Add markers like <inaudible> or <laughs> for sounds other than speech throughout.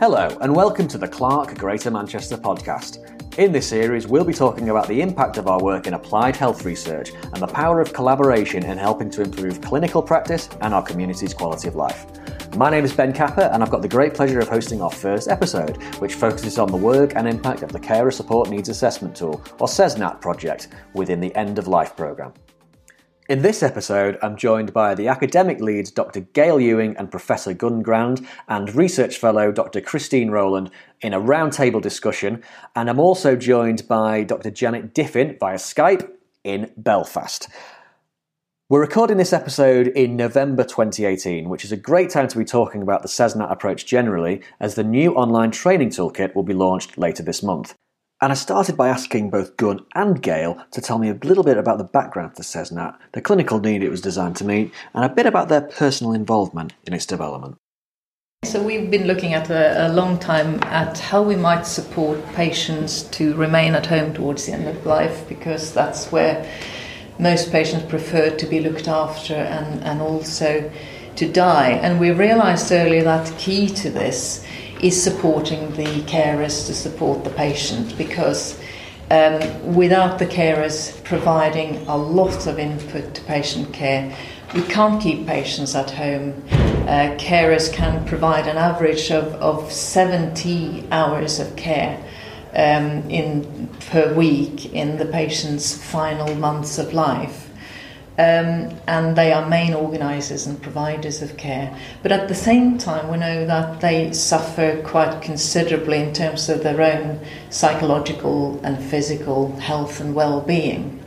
Hello, and welcome to the CLAHRC Greater Manchester podcast. In this series, we'll be talking about the impact of our work in applied health research and the power of collaboration in helping to improve clinical practice and our community's quality of life. My name is Ben Capper, and I've got the great pleasure of hosting our first episode, which focuses on the work and impact of the Carer Support Needs Assessment Tool, or CSNAT project, within the End of Life programme. In this episode, I'm joined by the academic leads Dr. Gail Ewing and Professor Gunn Grande and research fellow Dr. Christine Rowland in a roundtable discussion, and I'm also joined by Dr. Janet Diffin via Skype in Belfast. We're recording this episode in November 2018, which is a great time to be talking about the CSNAT approach generally, as the new online training toolkit will be launched later this month. And I started by asking both Gunn and Gail to tell me a little bit about the background to CSNAT, the clinical need it was designed to meet, and a bit about their personal involvement in its development. So we've been looking at a, a, long time at how we might support patients to remain at home towards the end of life because that's where most patients prefer to be looked after and, and also to die. And we realized earlier that key to this is supporting the carers to support the patient because um, without the carers providing a lot of input to patient care, we can't keep patients at home. Uh, carers can provide an average of, of 70 hours of care um, in per week in the patient's final months of life um, and they are main organisers and providers of care. But at the same time, we know that they suffer quite considerably in terms of their own psychological and physical health and well-being.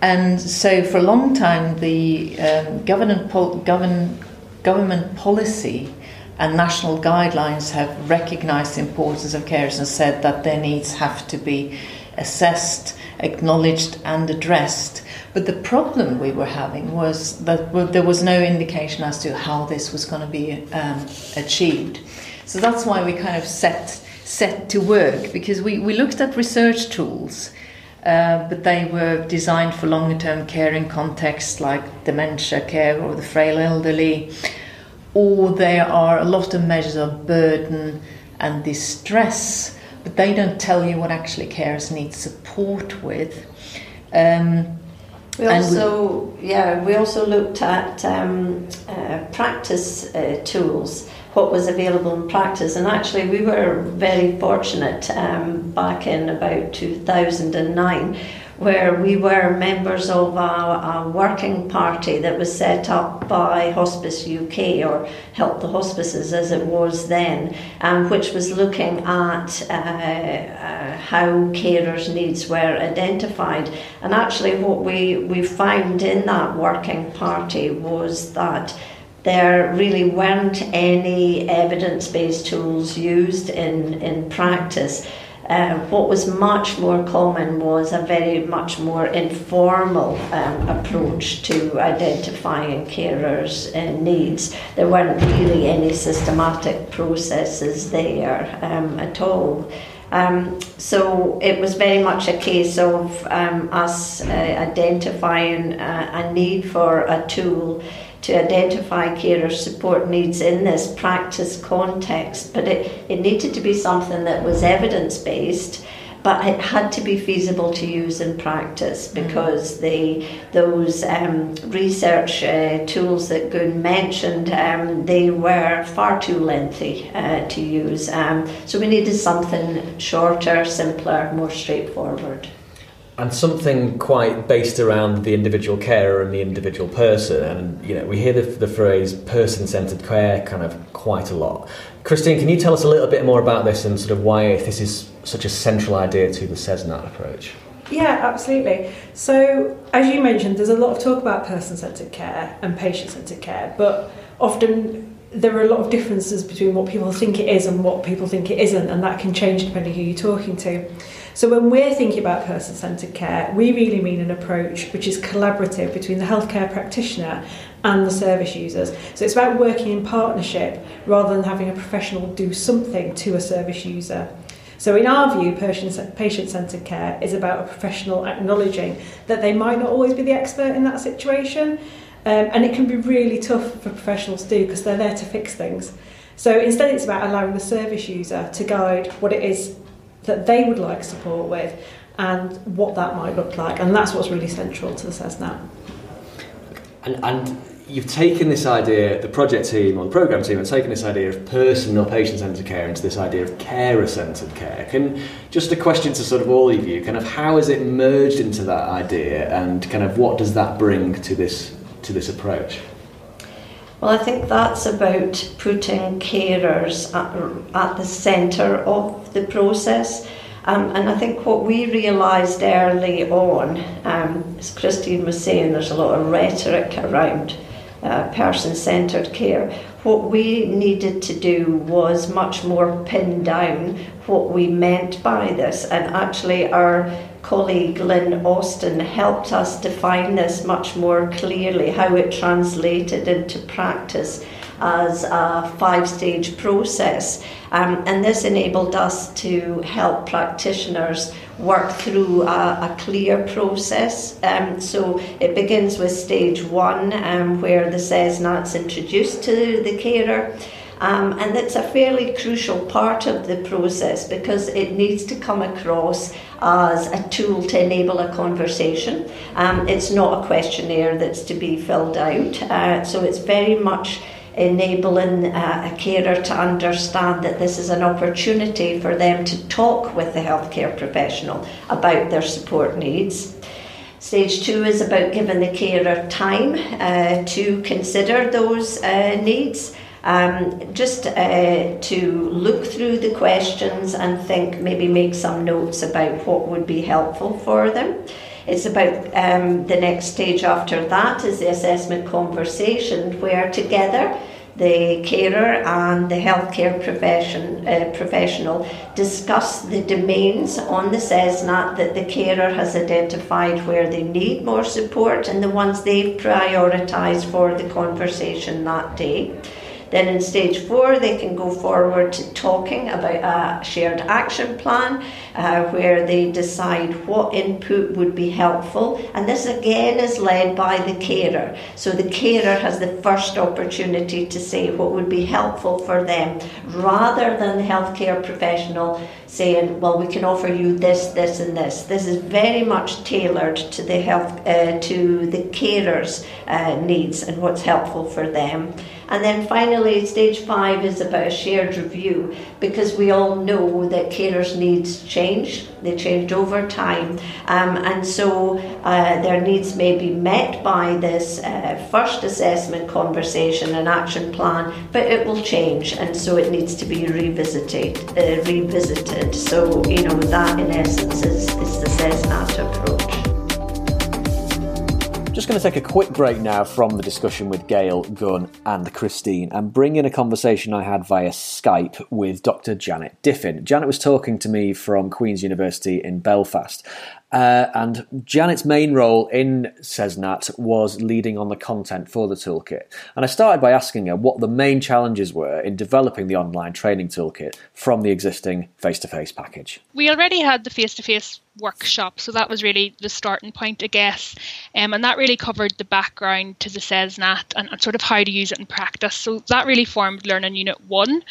And so, for a long time, the um, government, pol- govern, government policy and national guidelines have recognised the importance of carers and said that their needs have to be assessed, acknowledged, and addressed but the problem we were having was that there was no indication as to how this was going to be um, achieved. So that's why we kind of set set to work because we, we looked at research tools, uh, but they were designed for longer term care in contexts like dementia care or the frail elderly, or there are a lot of measures of burden and distress, but they don't tell you what actually carers need support with. Um, we also, we, yeah, we also looked at um, uh, practice uh, tools, what was available in practice, and actually we were very fortunate um, back in about 2009 where we were members of a, a, working party that was set up by Hospice UK, or Help the Hospices as it was then, um, which was looking at uh, uh, how carers' needs were identified. And actually, what we, we found in that working party was that there really weren't any evidence based tools used in, in practice. Uh, what was much more common was a very much more informal um, approach to identifying carers' uh, needs. There weren't really any systematic processes there um, at all. Um, so it was very much a case of um, us uh, identifying a need for a tool to identify carer support needs in this practice context, but it, it needed to be something that was evidence based. But it had to be feasible to use in practice mm-hmm. because the those um, research uh, tools that Gunn mentioned um, they were far too lengthy uh, to use. Um, so we needed something shorter, simpler, more straightforward and something quite based around the individual carer and the individual person. And you know, we hear the, the phrase person-centered care kind of quite a lot. Christine, can you tell us a little bit more about this and sort of why this is such a central idea to the CSNAT approach? Yeah, absolutely. So, as you mentioned, there's a lot of talk about person-centered care and patient-centered care, but often there are a lot of differences between what people think it is and what people think it isn't, and that can change depending who you're talking to. So when we're thinking about person-centred care, we really mean an approach which is collaborative between the healthcare practitioner and the service users. So it's about working in partnership rather than having a professional do something to a service user. So in our view, patient-centred care is about a professional acknowledging that they might not always be the expert in that situation, um, and it can be really tough for professionals to do because they're there to fix things. So instead, it's about allowing the service user to guide what it is that they would like support with and what that might look like. And that's what's really central to the CSNAT. And, and you've taken this idea, the project team or the program team have taken this idea of personal patient centred care into this idea of carer centred care. Can just a question to sort of all of you, kind of how has it merged into that idea and kind of what does that bring to this to this approach? Well, I think that's about putting carers at, at the centre of the process. Um, and I think what we realised early on, um, as Christine was saying, there's a lot of rhetoric around uh, person centred care. What we needed to do was much more pin down what we meant by this, and actually, our colleague Lynn Austin helped us define this much more clearly, how it translated into practice as a five stage process. Um, and this enabled us to help practitioners work through a, a clear process. Um, so it begins with stage one, um, where the CSNAT's introduced to the carer. Um, and it's a fairly crucial part of the process because it needs to come across as a tool to enable a conversation. Um, it's not a questionnaire that's to be filled out, uh, so it's very much enabling uh, a carer to understand that this is an opportunity for them to talk with the healthcare professional about their support needs. Stage two is about giving the carer time uh, to consider those uh, needs. Um, just uh, to look through the questions and think, maybe make some notes about what would be helpful for them. It's about um, the next stage after that is the assessment conversation, where together the carer and the healthcare profession, uh, professional discuss the domains on the CSNAT that the carer has identified where they need more support and the ones they've prioritised for the conversation that day. Then in stage four, they can go forward to talking about a shared action plan uh, where they decide what input would be helpful. And this again is led by the carer. So the carer has the first opportunity to say what would be helpful for them rather than the healthcare professional saying, well, we can offer you this, this, and this. This is very much tailored to the health, uh, to the carers' uh, needs and what's helpful for them. And then finally, stage five is about a shared review because we all know that carers' needs change, they change over time, um, and so uh, their needs may be met by this uh, first assessment conversation and action plan, but it will change, and so it needs to be revisited. Uh, revisited. So, you know, that in essence is, is the CSNAT approach. Just going to take a quick break now from the discussion with Gail, Gunn, and Christine and bring in a conversation I had via Skype with Dr. Janet Diffin. Janet was talking to me from Queen's University in Belfast, uh, and Janet's main role in CSNAT was leading on the content for the toolkit. And I started by asking her what the main challenges were in developing the online training toolkit from the existing face to face package. We already had the face to face workshop, so that was really the starting point, I guess. Um, and that really covered the background to the CSNAT and, and, sort of how to use it in practice. So that really formed Learning Unit 1.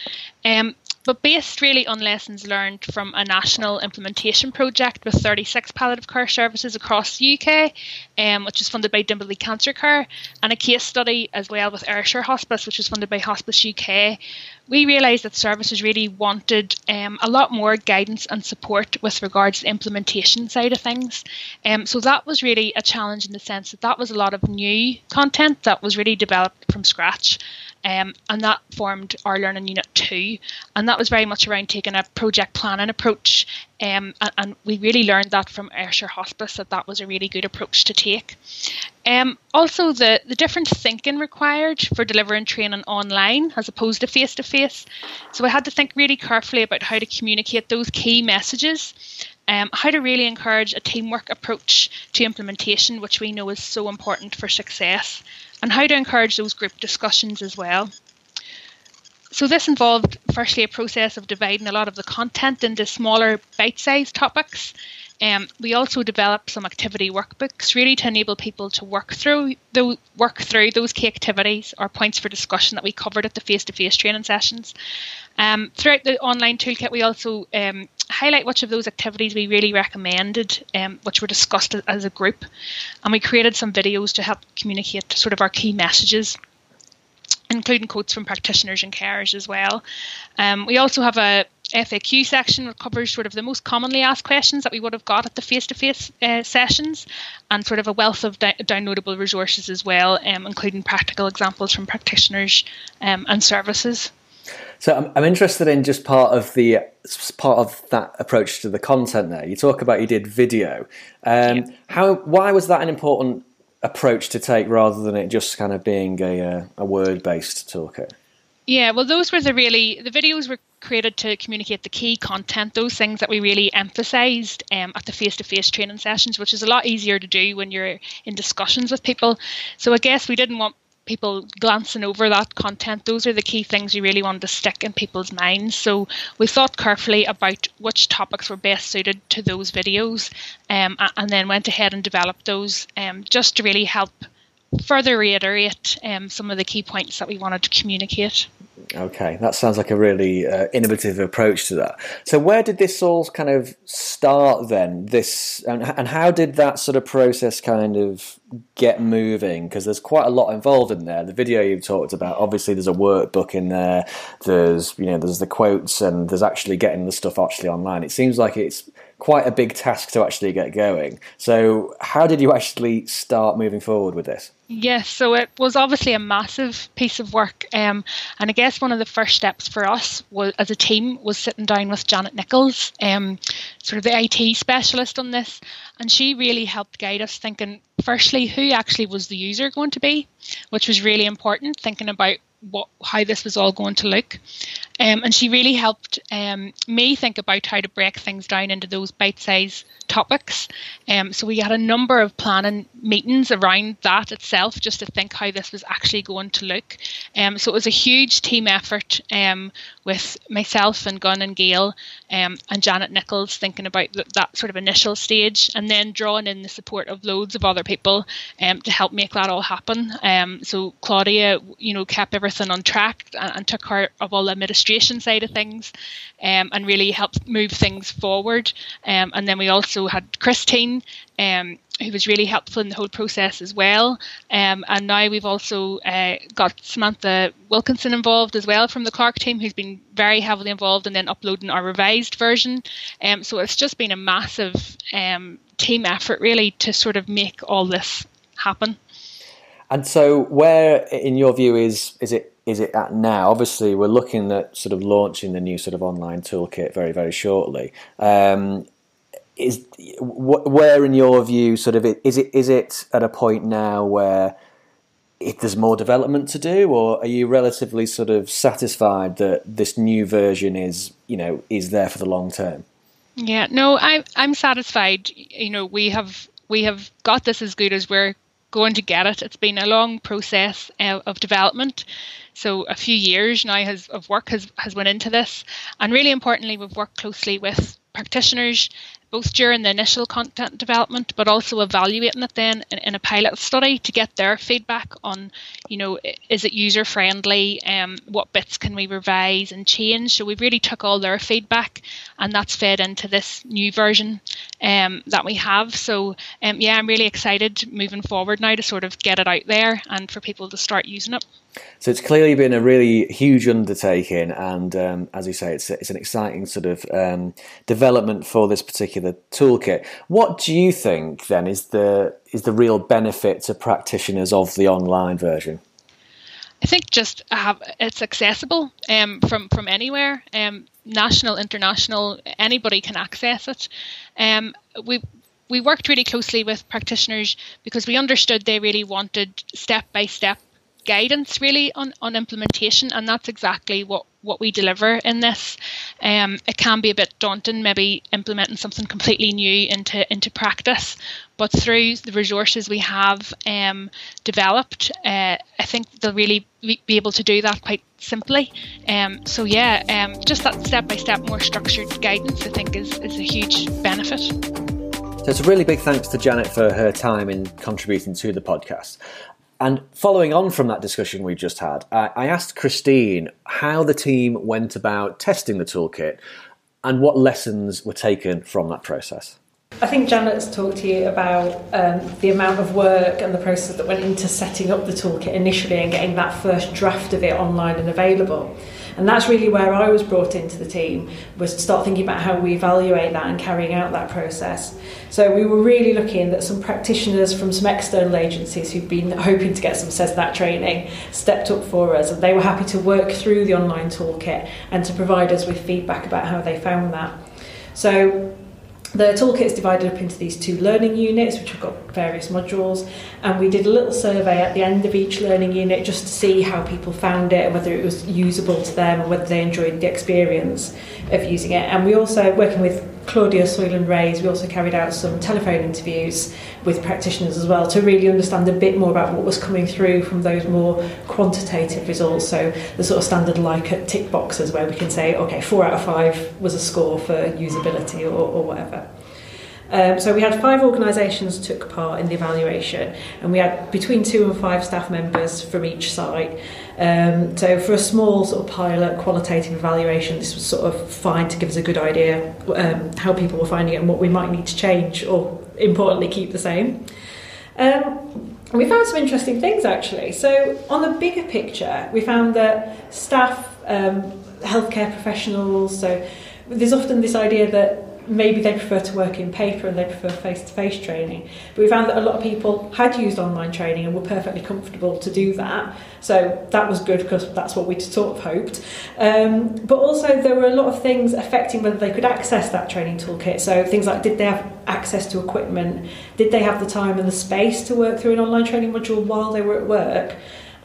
Um, but based really on lessons learned from a national implementation project with 36 palliative care services across the UK, um, which was funded by Dimbleby Cancer Care, and a case study as well with Ayrshire Hospice, which was funded by Hospice UK, we realised that services really wanted um, a lot more guidance and support with regards to the implementation side of things. Um, so that was really a challenge in the sense that that was a lot of new content that was really developed from scratch. Um, and that formed our learning unit two, and that was very much around taking a project planning approach. Um, and, and, we really learned that from Ayrshire Hospice that that was a really good approach to take. Um, also, the the different thinking required for delivering training online as opposed to face to face. So I had to think really carefully about how to communicate those key messages. Um, how to really encourage a teamwork approach to implementation, which we know is so important for success, and how to encourage those group discussions as well. So, this involved firstly a process of dividing a lot of the content into smaller bite sized topics. Um, we also developed some activity workbooks, really to enable people to work through the work through those key activities or points for discussion that we covered at the face-to-face training sessions. Um, throughout the online toolkit, we also um, highlight which of those activities we really recommended, um, which were discussed as a group, and we created some videos to help communicate sort of our key messages including quotes from practitioners and carers as well. Um, we also have a FAQ section that covers sort of the most commonly asked questions that we would have got at the face-to-face uh, sessions, and sort of a wealth of downloadable resources as well, um, including practical examples from practitioners um, and services. So I'm, I'm interested in just part of the part of that approach to the content. There, you talk about you did video. Um, yeah. How? Why was that an important approach to take rather than it just kind of being a, uh, a word based toolkit? Yeah, well, those were the really the videos were created to communicate the key content, those things that we really emphasised um, at the face to face training sessions, which is a lot easier to do when you're in discussions with people. So I guess we didn't want people glancing over that content. Those are the key things you really wanted to stick in people's minds. So we thought carefully about which topics were best suited to those videos um, and then went ahead and developed those um, just to really help further reiterate um, some of the key points that we wanted to communicate. Okay, that sounds like a really uh, innovative approach to that. So, where did this all kind of start then? This and, and how did that sort of process kind of get moving? Because there's quite a lot involved in there. The video you've talked about, obviously, there's a workbook in there. There's you know there's the quotes and there's actually getting the stuff actually online. It seems like it's quite a big task to actually get going. So, how did you actually start moving forward with this? Yes, so it was obviously a massive piece of work, um, and I guess one of the first steps for us was, as a team was sitting down with Janet Nichols, um, sort of the IT specialist on this, and she really helped guide us thinking firstly who actually was the user going to be, which was really important, thinking about what how this was all going to look. Um, and she really helped um, me think about how to break things down into those bite-sized topics. Um, so we had a number of planning meetings around that itself, just to think how this was actually going to look. Um, so it was a huge team effort um, with myself and Gunn and Gail um, and Janet Nichols thinking about th- that sort of initial stage, and then drawing in the support of loads of other people to help make that all happen. so Claudia, you know, kept everything on track and, and took care of all the administration side of things, and really helped move things forward. and then we also had Christine, um, who was really helpful in the whole process as well. Um, and now we've also uh, got Samantha Wilkinson involved as well from the CLAHRC team, who's been very heavily involved in then uploading our revised version. Um, so it's just been a massive um, team effort, really, to sort of make all this happen. And so, where, in your view, is is it is it at now? Obviously, we're looking at sort of launching the new sort of online toolkit very very shortly. Um, is where in your view sort of is it is it at a point now where if there's more development to do or are you relatively sort of satisfied that this new version is you know is there for the long term? Yeah no i i'm satisfied. You know we have we have got this as good as we're going to get it. It's been a long process uh, of development. So a few years now has of work has has went into this. And really importantly we've worked closely with practitioners both during the initial content development, but also evaluating it then in, in a pilot study to get their feedback on, you know, is it user friendly? Um, what bits can we revise and change? So we really took all their feedback, and that's fed into this new version um, that we have. So um, yeah, I'm really excited moving forward now to sort of get it out there and for people to start using it. So it's clearly been a really huge undertaking, and um, as you say, it's it's an exciting sort of um, development for this particular toolkit. What do you think then is the is the real benefit to practitioners of the online version? I think just have it's accessible um, from from anywhere, um, national, international, anybody can access it. Um, we we worked really closely with practitioners because we understood they really wanted step by step guidance really on, on implementation and that's exactly what what we deliver in this. Um, it can be a bit daunting maybe implementing something completely new into into practice but through the resources we have um, developed uh, I think they'll really be able to do that quite simply. Um, so yeah um, just that step by step more structured guidance I think is, is a huge benefit. So it's a really big thanks to Janet for her time in contributing to the podcast. And following on from that discussion we just had, I asked Christine how the team went about testing the toolkit and what lessons were taken from that process. I think Janet's talked to you about um, the amount of work and the process that went into setting up the toolkit initially and getting that first draft of it online and available. And that's really where I was brought into the team, was to start thinking about how we evaluate that and carrying out that process. So we were really looking that some practitioners from some external agencies who'd been hoping to get some CSNAT training stepped up for us and they were happy to work through the online toolkit and to provide us with feedback about how they found that. So the toolkit is divided up into these two learning units, which have got various modules, and we did a little survey at the end of each learning unit just to see how people found it and whether it was usable to them and whether they enjoyed the experience of using it. And we also, working with Claudia Soyland Reyes we also carried out some telephone interviews with practitioners as well to really understand a bit more about what was coming through from those more quantitative results. So the sort of standard like tick boxes where we can say, okay, four out of five was a score for usability or, or whatever. Um, so we had five organisations took part in the evaluation, and we had between two and five staff members from each site. Um, so for a small sort of pilot qualitative evaluation, this was sort of fine to give us a good idea um, how people were finding it and what we might need to change or importantly keep the same. Um, we found some interesting things actually. So on the bigger picture, we found that staff, um, healthcare professionals, so there's often this idea that maybe they prefer to work in paper and they prefer face-to-face training. But we found that a lot of people had used online training and were perfectly comfortable to do that. So that was good because that's what we sort of hoped. Um, but also there were a lot of things affecting whether they could access that training toolkit. So things like did they have access to equipment? Did they have the time and the space to work through an online training module while they were at work?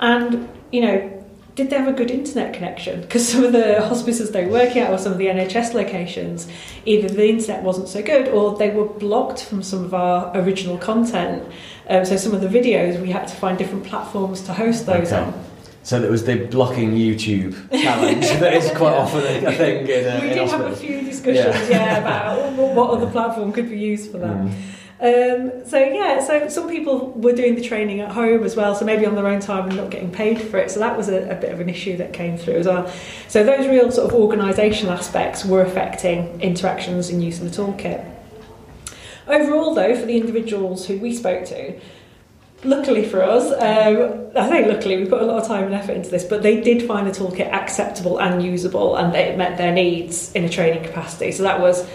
And, you know, did they have a good internet connection? Because some of the hospices they were working at or some of the NHS locations, either the internet wasn't so good or they were blocked from some of our original content. Um, so some of the videos, we had to find different platforms to host those okay. on. So there was the blocking YouTube challenge <laughs> that is quite often a thing in a, We did have a few discussions, yeah, yeah about what other platform could be used for that. Mm. Um, so yeah, so some people were doing the training at home as well, so maybe on their own time and not getting paid for it. So that was a, a bit of an issue that came through as well. So those real sort of organisational aspects were affecting interactions and use of the toolkit. Overall, though, for the individuals who we spoke to, luckily for us, um, I think luckily, we put a lot of time and effort into this, but they did find the toolkit acceptable and usable, and it met their needs in a training capacity. So that was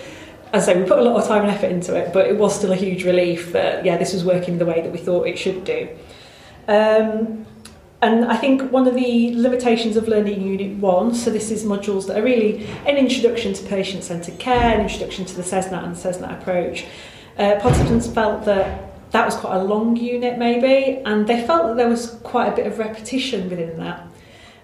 as I say, we put a lot of time and effort into it, but it was still a huge relief that, yeah, this was working the way that we thought it should do. Um, and I think one of the limitations of Learning Unit 1, so this is modules that are really an introduction to patient-centred care, an introduction to the CSNAT and CSNAT approach, uh, participants felt that that was quite a long unit maybe, and they felt that there was quite a bit of repetition within that.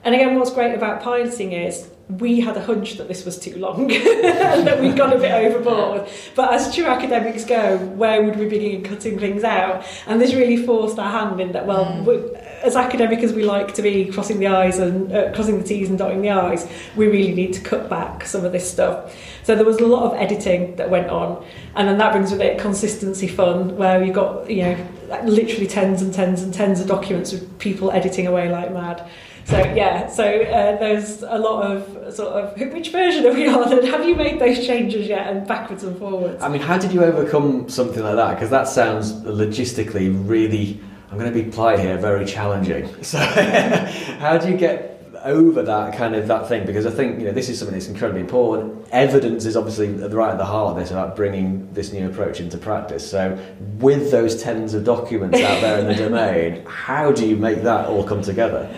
And again, what's great about piloting is we had a hunch that this was too long and <laughs> that we'd gone a bit overboard. But as true academics go, where would we begin cutting things out? And this really forced our hand in that, well, mm. as academic as we like to be crossing the I's and uh, crossing the T's and dotting the I's, we really need to cut back some of this stuff. So there was a lot of editing that went on. And then that brings with it consistency fun, where you've got, you know, literally tens and tens and tens of documents with people editing away like mad. So yeah, so uh, there's a lot of sort of which version are we on, and have you made those changes yet, and backwards and forwards? I mean, how did you overcome something like that? Because that sounds logistically really. I'm going to be polite here, very challenging. <laughs> So, how do you get over that kind of that thing? Because I think you know this is something that's incredibly important. Evidence is obviously right at the heart of this about bringing this new approach into practice. So, with those tens of documents out there in the <laughs> domain, how do you make that all come together?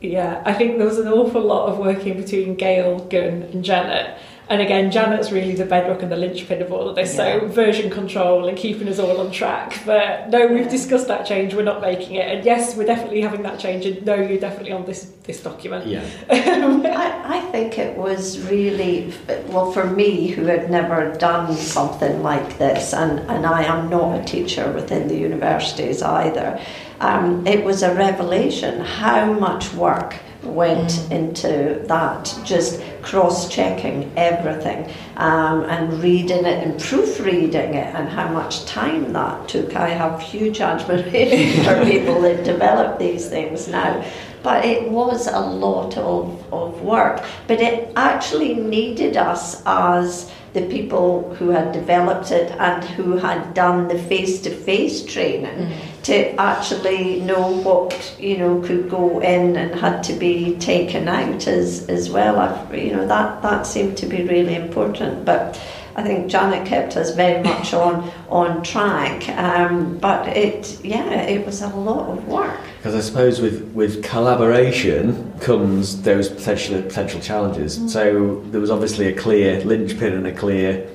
Yeah, I think there was an awful lot of working between Gail, Gunn, and Janet. And again, Janet's really the bedrock and the linchpin of all of this. Yeah. So version control and keeping us all on track. But no, we've discussed that change. We're not making it. And yes, we're definitely having that change. And no, you're definitely on this this document. Yeah. <laughs> I, I think it was really well for me, who had never done something like this, and and I am not a teacher within the universities either um, it was a revelation how much work went Mm. into that, just cross checking everything um, and reading it and proofreading it, and how much time that took. I have huge <laughs> admiration for <laughs> people that develop these things now. But it was a lot of, of work. But it actually needed us as the people who had developed it and who had done the face-to-face training to actually know what you know could go in and had to be taken out as as well. I've, you know that that seemed to be really important, but. I think Janet kept us very <laughs> much on on track, um, but it yeah it was a lot of work. Because I suppose with, with collaboration comes those potential potential challenges. Mm. So there was obviously a clear linchpin and a clear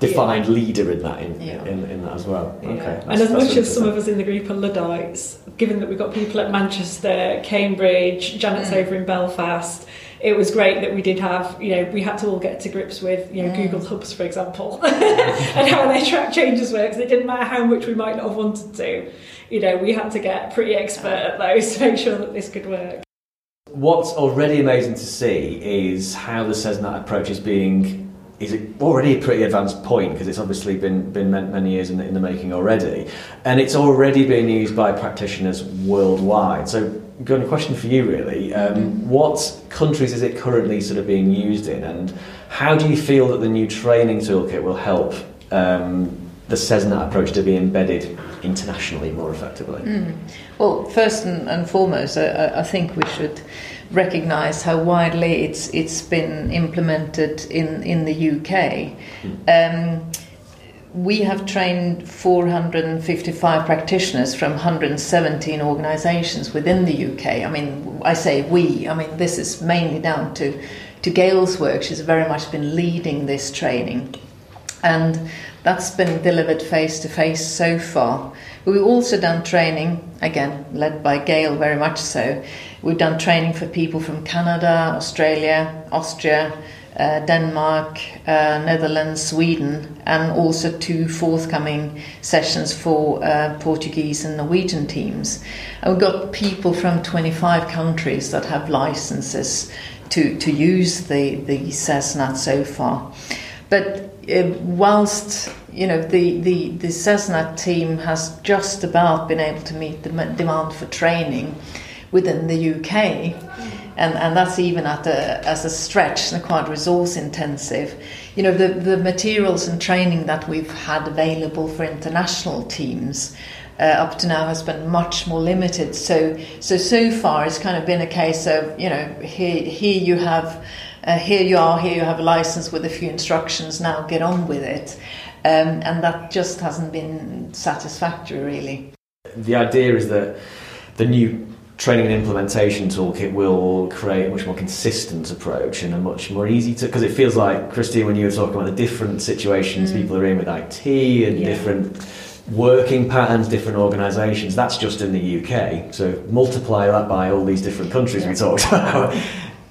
defined leader in that in, Yeah. in, in that as well. Yeah. Okay. and as much as some of us in the group are Luddites, given that we've got people at Manchester, Cambridge, Janet's Mm. over in Belfast, it was great that we did have, you know, we had to all get to grips with, you know, Mm. Google Hubs, for example, <laughs> and how their track changes works. It didn't matter how much we might not have wanted to. You know, we had to get pretty expert at those to make sure that this could work. What's already amazing to see is how the CSNAT approach is being is already a pretty advanced point because it's obviously been been meant many years in the, in the making already, and it's already being used by practitioners worldwide. So, got a question for you really. Um, What countries is it currently sort of being used in, and how do you feel that the new training toolkit will help um, the CSNAT approach to be embedded internationally more effectively? Mm. Well, first and, foremost, I- I, think we should recognise how widely it's it's been implemented in in the UK. Um, we have trained 455 practitioners from 117 organisations within the UK. I mean, I say we. I mean, this is mainly down to to Gail's work. She's very much been leading this training and that's been delivered face to face so far. We've also done training, again, led by Gail very much so. We've done training for people from Canada, Australia, Austria, uh, Denmark, uh, Netherlands, Sweden, and also two forthcoming sessions for uh, Portuguese and Norwegian teams. And we've got people from 25 countries that have licenses to, to use the, the CSNAT so far. But uh, whilst you know the, the, the CSNAT team has just about been able to meet the demand for training within the UK, and, and that's even at a, as a stretch and quite resource intensive. You know the, the materials and training that we've had available for international teams uh, up to now has been much more limited. So so so far it's kind of been a case of you know here here you have uh, here you are, here you have a license with a few instructions, now get on with it. Um, and that just hasn't been satisfactory, really. the idea is that the new training and implementation toolkit will create a much more consistent approach and a much more easy to because it feels like Christine when you were talking about the different situations Mm. people are in with IT and Yeah. different working patterns different organisations that's just in the UK so multiply that by all these different countries we Yeah. talked <laughs> about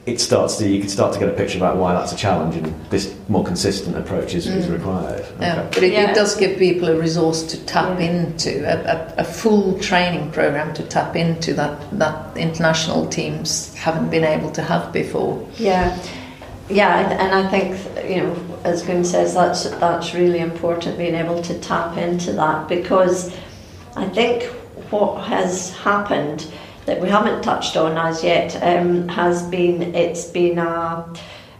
it starts to you can start to get a picture about why that's a challenge and this more consistent approach is, is Mm. required Yeah, Okay. but it, Yeah. it does give people a resource to tap Yeah. into, a, a, a full training program to tap into that, that international teams haven't been able to have before. Yeah, yeah, and- and I think you know, as Gunn says, that's that's really important being able to tap into that because I think what has happened that we haven't touched on as yet um, has been it's been a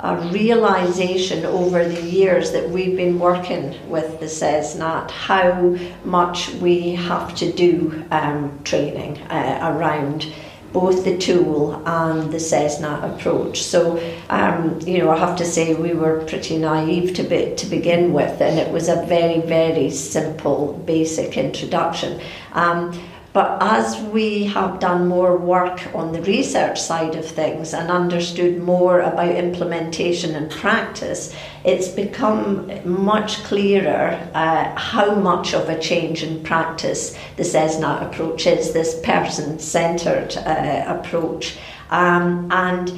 a realization over the years that we've been working with the CSNAT how much we have to do um, training uh, around both the tool and the CSNAT approach. So, um, you know, I have to say we were pretty naive to, be, to begin with, and it was a very, very simple, basic introduction. Um, but as we have done more work on the research side of things and understood more about implementation and practice, it's become much clearer uh, how much of a change in practice the CSNAT approach is, this person centred uh, approach. Um, and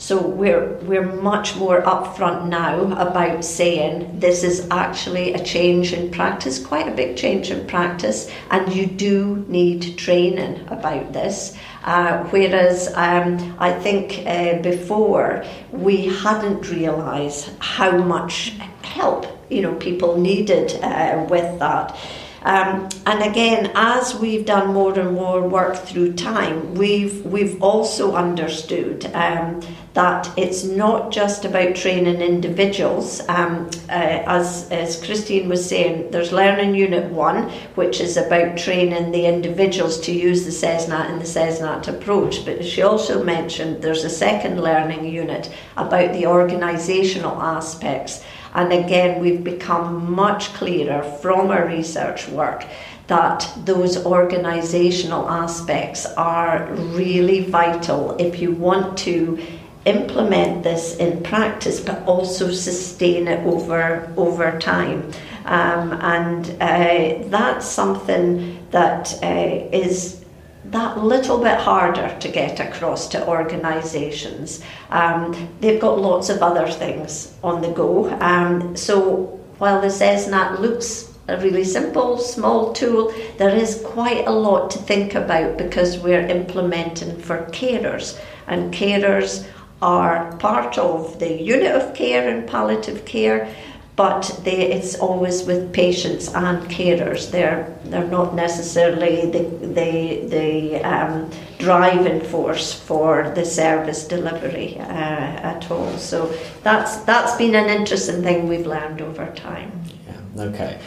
so we're we're much more upfront now about saying this is actually a change in practice, quite a big change in practice, and you do need training about this. Uh, whereas um, I think uh, before we hadn't realised how much help you know people needed uh, with that. Um, and again, as we've done more and more work through time, we've we've also understood um, that it's not just about training individuals. Um, uh, as as Christine was saying, there's Learning Unit One, which is about training the individuals to use the CSNAT and the CSNAT approach. But she also mentioned there's a second learning unit about the organisational aspects. And again, we've become much clearer from our research work that those organisational aspects are really vital if you want to implement this in practice but also sustain it over over time. Um, and uh, that's something that uh, is that little bit harder to get across to organisations. Um, they've got lots of other things on the go. Um, so while the CSNAT looks a really simple, small tool, there is quite a lot to think about because we're implementing for carers. And carers are part of the unit of care in palliative care but they, it's always with patients and carers. They're they're not necessarily the the the um, driving force for the service delivery uh, at all. So that's that's been an interesting thing we've learned over time. Yeah. Okay.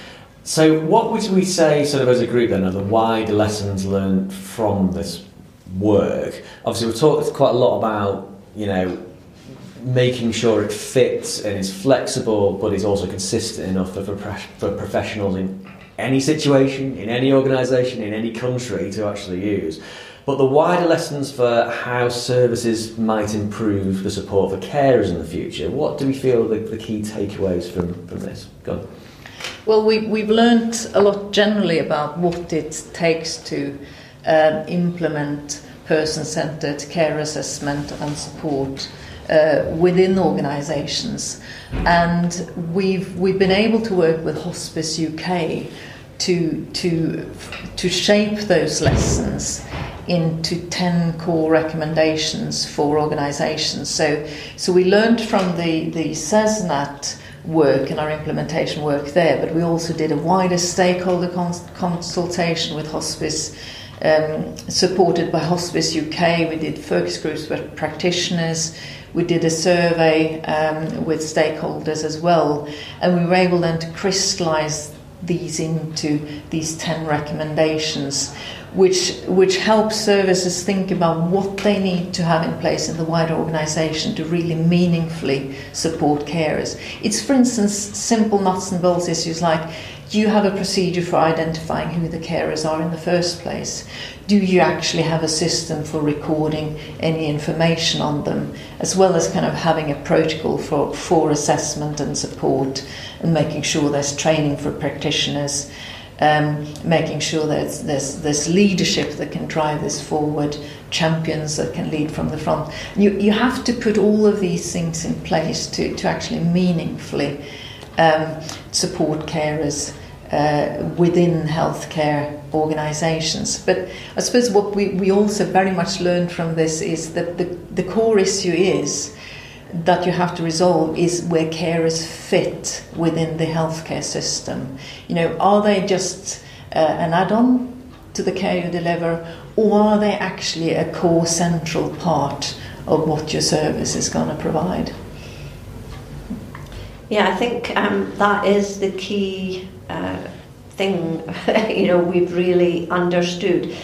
So what would we say, sort of as a group, then, are the wide lessons learned from this work? Obviously, we've talked quite a lot about you know making sure it fits and is flexible, but is also consistent enough for, for professionals in any situation, in any organisation, in any country to actually use. But the wider lessons for how services might improve the support for carers in the future, what do we feel the, the key takeaways from, from this? Go on. Well, we, we've learned a lot generally about what it takes to um, implement person centred care assessment and support uh, within organisations, and we've we've been able to work with Hospice UK to to to shape those lessons into 10 core recommendations for organizations. So so we learned from the the CSNAT work and our implementation work there but we also did a wider stakeholder cons- consultation with hospice um, supported by Hospice UK we did focus groups with practitioners we did a survey um, with stakeholders as well, and we were able then to crystallize these into these 10 recommendations, which, which help services think about what they need to have in place in the wider organisation to really meaningfully support carers. It's, for instance, simple nuts and bolts issues like do you have a procedure for identifying who the carers are in the first place? Do you actually have a system for recording any information on them, as well as kind of having a protocol for, for assessment and support and making sure there's training for practitioners? Um, making sure that there's, there's leadership that can drive this forward, champions that can lead from the front. You, you have to put all of these things in place to, to actually meaningfully um, support carers uh, within healthcare organisations. But I suppose what we, we also very much learned from this is that the, the core issue is that you have to resolve is where carers fit within the healthcare system. You know, are they just uh, an add on to the care you deliver, or are they actually a core central part of what your service is going to provide? Yeah, I think um, that is the key uh, thing <laughs> you know we've really understood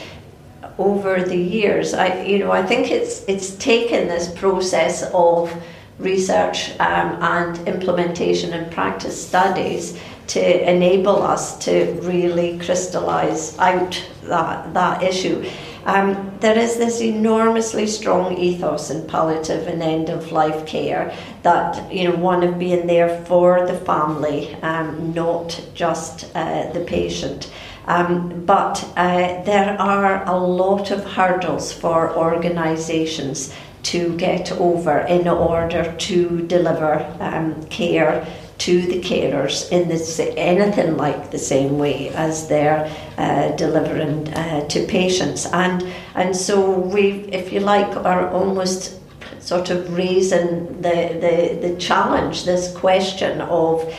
over the years. I you know I think it's it's taken this process of research um, and implementation and practice studies to enable us to really crystallize out that that issue. Um, there is this enormously strong ethos in palliative and end of life care that you know one of being there for the family, um, not just uh, the patient. Um, but uh, there are a lot of hurdles for organisations to get over in order to deliver um, care to the carers in this anything like the same way as they're uh, delivering uh, to patients and and so we if you like are almost sort of raising the, the, the challenge this question of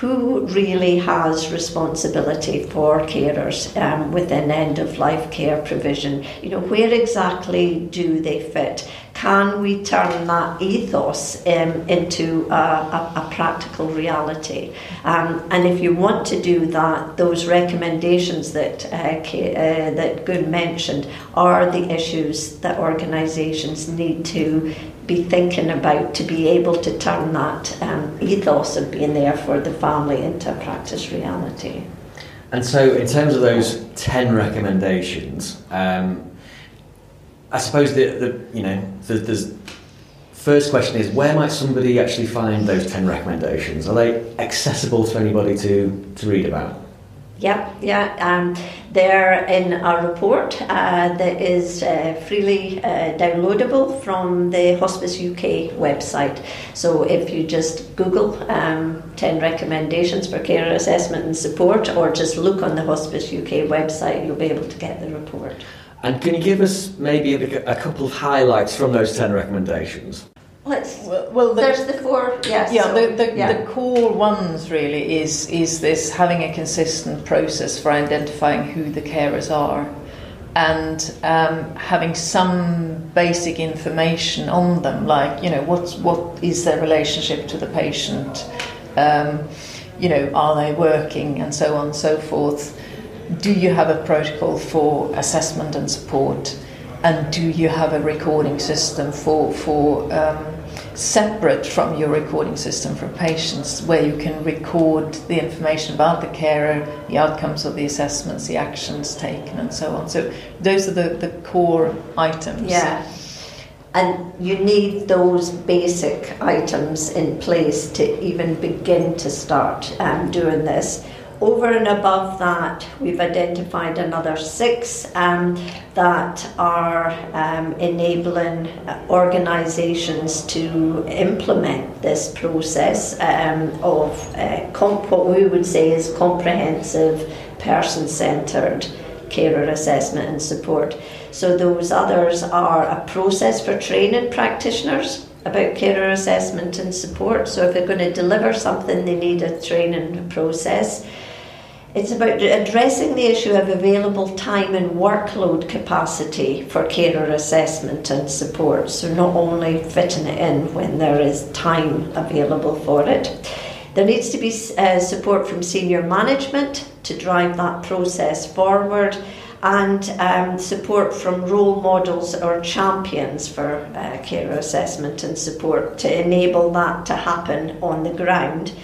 who really has responsibility for carers um, within end of life care provision? You know, where exactly do they fit? Can we turn that ethos um, into a, a, a, practical reality? Um, and if you want to do that, those recommendations that uh, uh, that Gunn mentioned are the issues that organisations need to be thinking about to be able to turn that um, ethos of being there for the family into a practice reality. And so, in terms of those 10 recommendations, um, I suppose the, the you know, the, the first question is where might somebody actually find those 10 recommendations? Are they accessible to anybody to, to read about? Yeah, yeah. Um, they're in our report uh, that is uh, freely uh, downloadable from the Hospice UK website. So if you just Google um, 10 recommendations for care assessment and support, or just look on the Hospice UK website, you'll be able to get the report. And can you give us maybe a, a couple of highlights from those 10 recommendations? Let's, well, well the, there's the four. Yes. Yeah. So, the, the, yeah. the core ones really is is this having a consistent process for identifying who the carers are, and um, having some basic information on them, like you know what's what is their relationship to the patient, um, you know are they working and so on and so forth. Do you have a protocol for assessment and support? And do you have a recording system for for um, separate from your recording system for patients, where you can record the information about the carer, the outcomes of the assessments, the actions taken, and so on. So those are the, the core items. Yeah. And you need those basic items in place to even begin to start um, doing this. Over and above that, we've identified another six um, that are um, enabling organisations to implement this process um, of uh, comp- what we would say is comprehensive, person centred carer assessment and support. So, those others are a process for training practitioners about carer assessment and support. So, if they're going to deliver something, they need a training process. It's about addressing the issue of available time and workload capacity for carer assessment and support. So, not only fitting it in when there is time available for it. There needs to be uh, support from senior management to drive that process forward and um, support from role models or champions for uh, carer assessment and support to enable that to happen on the ground.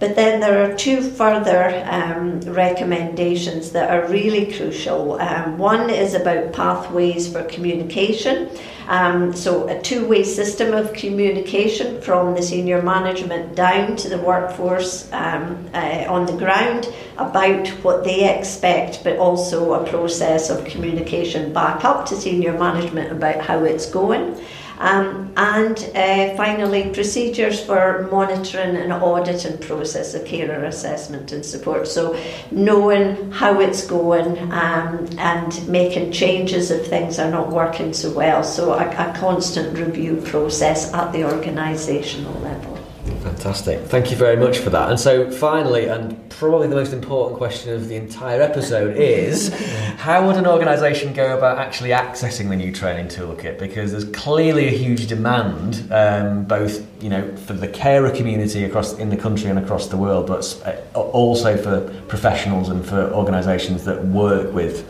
But then there are two further um, recommendations that are really crucial. Um, one is about pathways for communication. Um, so, a two way system of communication from the senior management down to the workforce um, uh, on the ground about what they expect, but also a process of communication back up to senior management about how it's going. Um, and uh, finally, procedures for monitoring and auditing process of carer assessment and support. So, knowing how it's going um, and making changes if things are not working so well. So, a, a constant review process at the organisational level. Fantastic. Thank you very much for that. And so, finally, and probably the most important question of the entire episode is <laughs> how would an organisation go about actually accessing the new training toolkit? Because there's clearly a huge demand, um, both you know for the carer community across in the country and across the world, but uh, also for professionals and for organisations that work with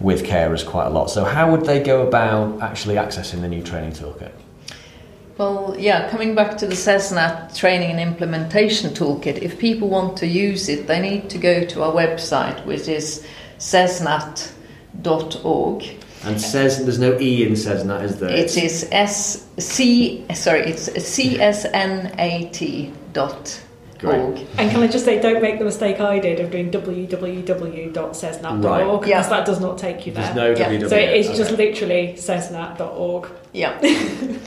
with carers quite a lot. So, how would they go about actually accessing the new training toolkit? Well, yeah, coming back to the CSNAT training and implementation toolkit, if people want to use it, they need to go to our website, which is csnat.org. And says there's no e in CSNAT, is there? It is S C sorry, it's C S N A T dot Great. And can I just say, don't make the mistake I did of doing www.csnat.org Right. because Yeah. that does not take you there. There's no Yeah. www. so it's just Okay. literally csnat.org. Yeah. <laughs>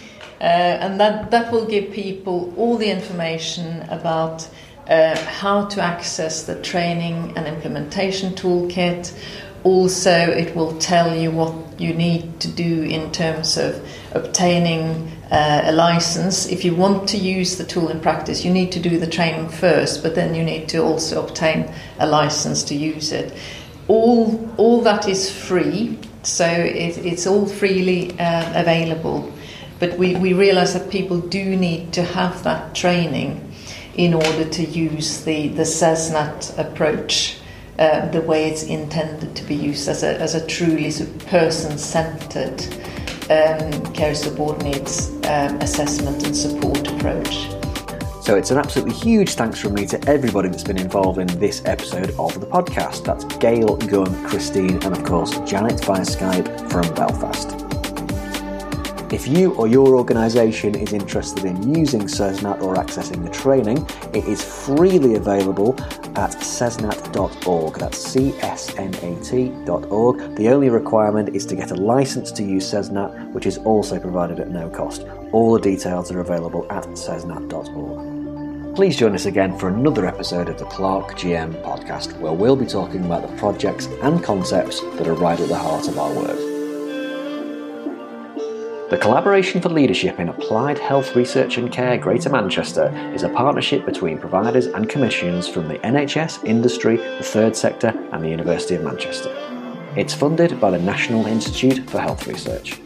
uh, and that, that will give people all the information about uh, how to access the training and implementation toolkit. Also, it will tell you what you need to do in terms of obtaining uh, a license. If you want to use the tool in practice, you need to do the training first, but then you need to also obtain a license to use it. All, all that is free, so it, it's all freely uh, available. But we, we realize that people do need to have that training in order to use the, the CSNAT approach uh, the way it's intended to be used as a, as a truly person centered um, care subordinates um, assessment and support approach. So it's an absolutely huge thanks from me to everybody that's been involved in this episode of the podcast. That's Gail, Gunn, Christine, and of course Janet via Skype from Belfast. If you or your organisation is interested in using CSNAT or accessing the training, it is freely available at csnat.org. That's C-S-N-A-T.org. The only requirement is to get a licence to use CSNAT, which is also provided at no cost. All the details are available at csnat.org. Please join us again for another episode of the CLAHRC GM podcast, where we'll be talking about the projects and concepts that are right at the heart of our work. The Collaboration for Leadership in Applied Health Research and Care Greater Manchester is a partnership between providers and commissions from the NHS, industry, the third sector, and the University of Manchester. It's funded by the National Institute for Health Research.